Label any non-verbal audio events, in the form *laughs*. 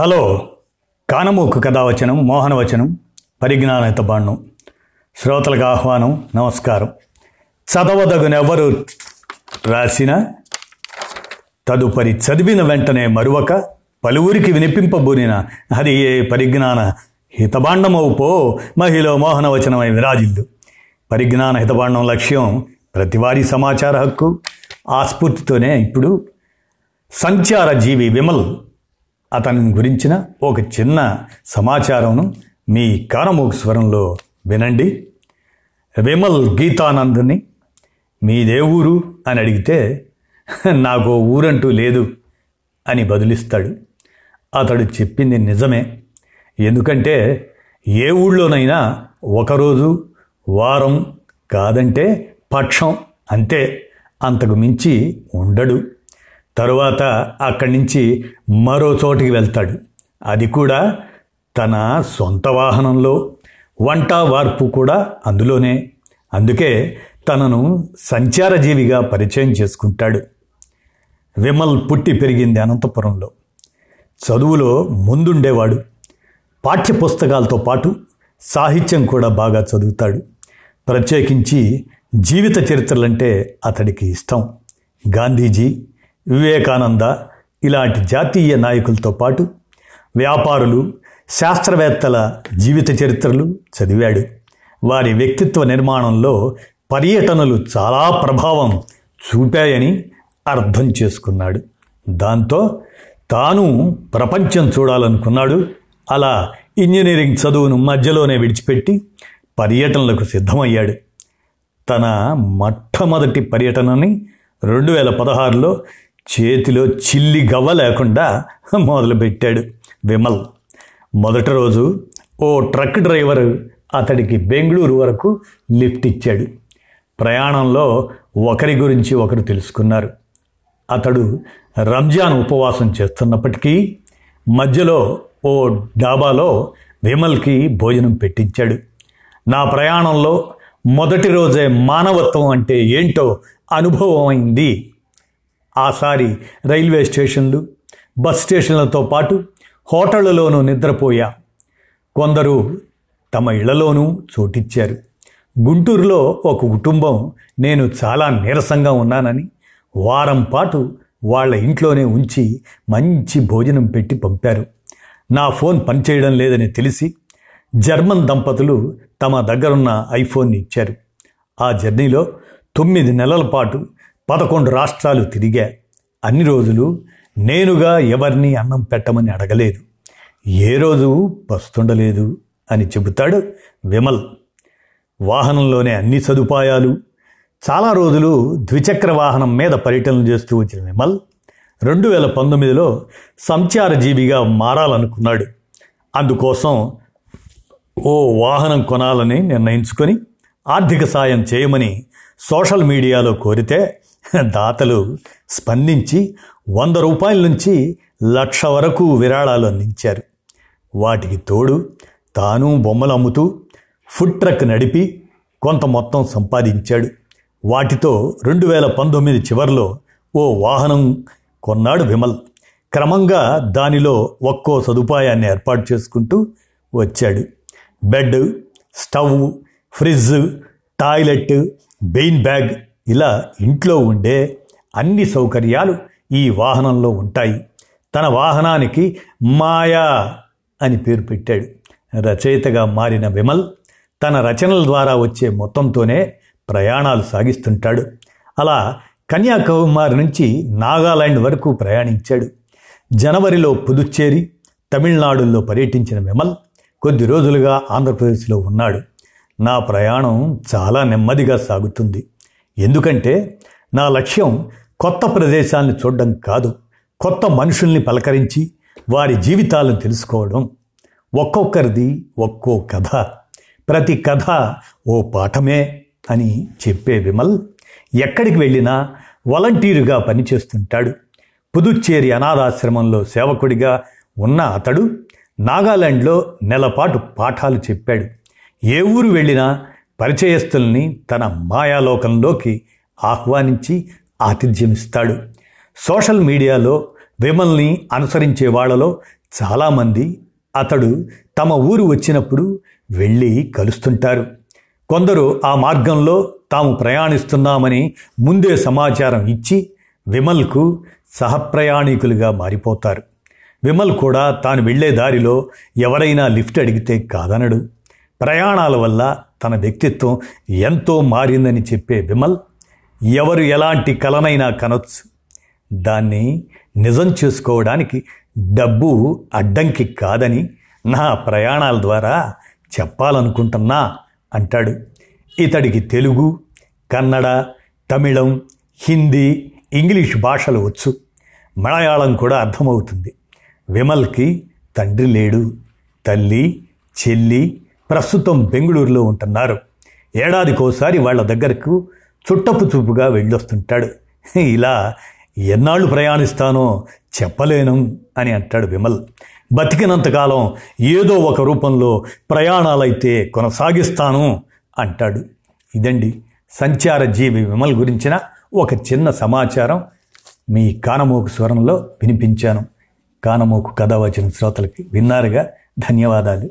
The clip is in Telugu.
హలో. కానమూకు కథావచనం మోహనవచనం పరిజ్ఞానత బాణం. శ్రోతలకు ఆహ్వానం నమస్కారం. చదవదగునెవరు రాసిన తదుపరి చదివిన వెంటనే మరువక పలువురికి వినిపింపబూనిన హరి ఏ పరిజ్ఞాన హితబాండమవు పో మహిళ మోహనవచనమై విరాజిల్లు. పరిజ్ఞాన హితబాండం లక్ష్యం ప్రతివారీ సమాచార హక్కు ఆ స్ఫూర్తితోనే ఇప్పుడు సంచార జీవి విమల్ అతని గురించిన ఒక చిన్న సమాచారంను మీ కానమూకు స్వరంలో వినండి. విమల్ గీతానందని మీదే ఊరు అని అడిగితే నాకు ఊరంటూ లేదు అని బదులిస్తాడు. అతడు చెప్పింది నిజమే. ఎందుకంటే ఏ ఊళ్ళోనైనా ఒకరోజు వారం కాదంటే పక్షం అంతే. అంతకు మించి ఉండడు. తరువాత అక్కడి నుంచి మరో చోటికి వెళ్తాడు. అది కూడా తన సొంత వాహనంలో వంట వార్పు కూడా అందులోనే. అందుకే తనను సంచారజీవిగా పరిచయం చేసుకుంటాడు. విమల్ పుట్టి పెరిగింది అనంతపురంలో. చదువులో ముందుండేవాడు. పాఠ్యపుస్తకాలతో పాటు సాహిత్యం కూడా బాగా చదువుతాడు. ప్రత్యేకించి జీవిత చరిత్రలంటే అతడికి ఇష్టం. గాంధీజీ వివేకానంద ఇలాంటి జాతీయ నాయకులతో పాటు వ్యాపారులు శాస్త్రవేత్తల జీవిత చరిత్రలు చదివాడు. వారి వ్యక్తిత్వ నిర్మాణంలో పర్యటనలు చాలా ప్రభావం చూపాయని అర్థం చేసుకున్నాడు. దాంతో తాను ప్రపంచం చూడాలనుకున్నాడు. అలా ఇంజనీరింగ్ చదువును మధ్యలోనే విడిచిపెట్టి పర్యటనలకు సిద్ధమయ్యాడు. తన మొట్టమొదటి పర్యటనని రెండు వేల పదహారులో చేతిలో చిల్లి గవ్వ లేకుండా మొదలుపెట్టాడు విమల్. మొదటి రోజు ఓ ట్రక్ డ్రైవర్ అతడికి బెంగళూరు వరకు లిఫ్ట్ ఇచ్చాడు. ప్రయాణంలో ఒకరి గురించి ఒకరు తెలుసుకున్నారు. అతడు రంజాన్ ఉపవాసం చేస్తున్నప్పటికీ మధ్యలో ఓ డాబాలో విమల్కి భోజనం పెట్టించాడు. నా ప్రయాణంలో మొదటి రోజే మానవత్వం అంటే ఏంటో అనుభవం అయింది. ఆసారి రైల్వే స్టేషన్లు బస్ స్టేషన్లతో పాటు హోటళ్ళలోనూ నిద్రపోయా. కొందరు తమ ఇళ్ళలోనూ చోటిచ్చారు. గుంటూరులో ఒక కుటుంబం నేను చాలా నీరసంగా ఉన్నానని వారం పాటు వాళ్ళ ఇంట్లోనే ఉంచి మంచి భోజనం పెట్టి పంపారు. నా ఫోన్ పనిచేయడం లేదని తెలిసి జర్మన్ దంపతులు తమ దగ్గరున్న ఐఫోన్ని ఇచ్చారు ఆ జర్నీలో తొమ్మిది నెలల పాటు పదకొండు రాష్ట్రాలు తిరిగా అన్ని రోజులు నేనుగా ఎవరిని అన్నం పెట్టమని అడగలేదు. ఏ రోజు పస్తుండలేదు అని చెబుతాడు విమల్. వాహనంలోనే అన్ని సదుపాయాలు. చాలా రోజులు ద్విచక్ర వాహనం మీద పర్యటనలు చేస్తూ వచ్చిన విమల్ రెండు వేల పంతొమ్మిదిలో సంచారజీవిగా మారాలనుకున్నాడు. అందుకోసం ఓ వాహనం కొనాలని నిర్ణయించుకొని ఆర్థిక సాయం చేయమని సోషల్ మీడియాలో కోరితే *laughs* దాతలు స్పందించి వంద రూపాయల నుంచి లక్ష వరకు విరాళాలు అందించారు. వాటికి తోడు తాను బొమ్మలు అమ్ముతూ ఫుడ్ ట్రక్ నడిపి కొంత మొత్తం సంపాదించాడు. వాటితో రెండు వేల పంతొమ్మిది చివరిలో ఓ వాహనం కొన్నాడు విమల్. క్రమంగా దానిలో ఒక్కో సదుపాయాన్ని ఏర్పాటు చేసుకుంటూ వచ్చాడు. Bed stove fridge toilet Bain bag ఇలా ఇంట్లో ఉండే అన్ని సౌకర్యాలు ఈ వాహనంలో ఉంటాయి. తన వాహనానికి మాయా అని పేరు పెట్టాడు. రచయితగా మారిన విమల్ తన రచనల ద్వారా వచ్చే మొత్తంతోనే ప్రయాణాలు సాగిస్తుంటాడు. అలా కన్యాకుమారి నుంచి నాగాలాండ్ వరకు ప్రయాణించాడు. జనవరిలో పుదుచ్చేరి తమిళనాడులో పర్యటించిన విమల్ కొద్ది రోజులుగా ఆంధ్రప్రదేశ్లో ఉన్నాడు. నా ప్రయాణం చాలా నెమ్మదిగా సాగుతుంది. ఎందుకంటే నా లక్ష్యం కొత్త ప్రదేశాలను చూడడం కాదు. కొత్త మనుషుల్ని పలకరించి వారి జీవితాలను తెలుసుకోవడం. ఒక్కొక్కరిది ఒక్కో కథ. ప్రతి కథ ఓ పాఠమే అని చెప్పే విమల్ ఎక్కడికి వెళ్ళినా వాలంటీరుగా పనిచేస్తుంటాడు. పుదుచ్చేరి అనాథాశ్రమంలో సేవకుడిగా ఉన్న అతడు నాగాలాండ్లో నెలపాటు పాఠాలు చెప్పాడు. ఏ ఊరు వెళ్ళినా పరిచయస్తుల్ని తన మాయాలోకంలోకి ఆహ్వానించి ఆతిథ్యమిస్తాడు. సోషల్ మీడియాలో విమల్ని అనుసరించే వాళ్ళలో చాలామంది అతడు తమ ఊరు వచ్చినప్పుడు వెళ్ళి కలుస్తుంటారు. కొందరు ఆ మార్గంలో తాము ప్రయాణిస్తున్నామని ముందే సమాచారం ఇచ్చి విమల్కు సహప్రయాణికులుగా మారిపోతారు. విమల్ కూడా తాను వెళ్ళే దారిలో ఎవరైనా లిఫ్ట్ అడిగితే కాదనడు. ప్రయాణాల వల్ల తన వ్యక్తిత్వం ఎంతో మారిందని చెప్పే విమల్ ఎవరు ఎలాంటి కలనైనా కనొచ్చు. దాన్ని నిజం చేసుకోవడానికి డబ్బు అడ్డంకి కాదని నా ప్రయాణాల ద్వారా చెప్పాలనుకుంటున్నా అంటాడు. ఇతడికి తెలుగు కన్నడ తమిళం హిందీ ఇంగ్లీష్ భాషలు వచ్చు. మలయాళం కూడా అర్థమవుతుంది. విమల్కి తండ్రి లేడు. తల్లి చెల్లి ప్రస్తుతం బెంగళూరులో ఉంటున్నారు. ఏడాదికోసారి వాళ్ళ దగ్గరకు చుట్టపు చూపుగా వెళ్ళొస్తుంటాడు. ఇలా ఎన్నాళ్ళు ప్రయాణిస్తానో చెప్పలేను అని అంటాడు విమల్. బతికినంతకాలం ఏదో ఒక రూపంలో ప్రయాణాలైతే కొనసాగిస్తాను అంటాడు. ఇదండి సంచార జీవి విమల్ గురించిన ఒక చిన్న సమాచారం. మీ కానమోకు స్వరంలో వినిపించాను. కానమోకు కథ వచ్చిన శ్రోతలకి విన్నారుగా. ధన్యవాదాలు.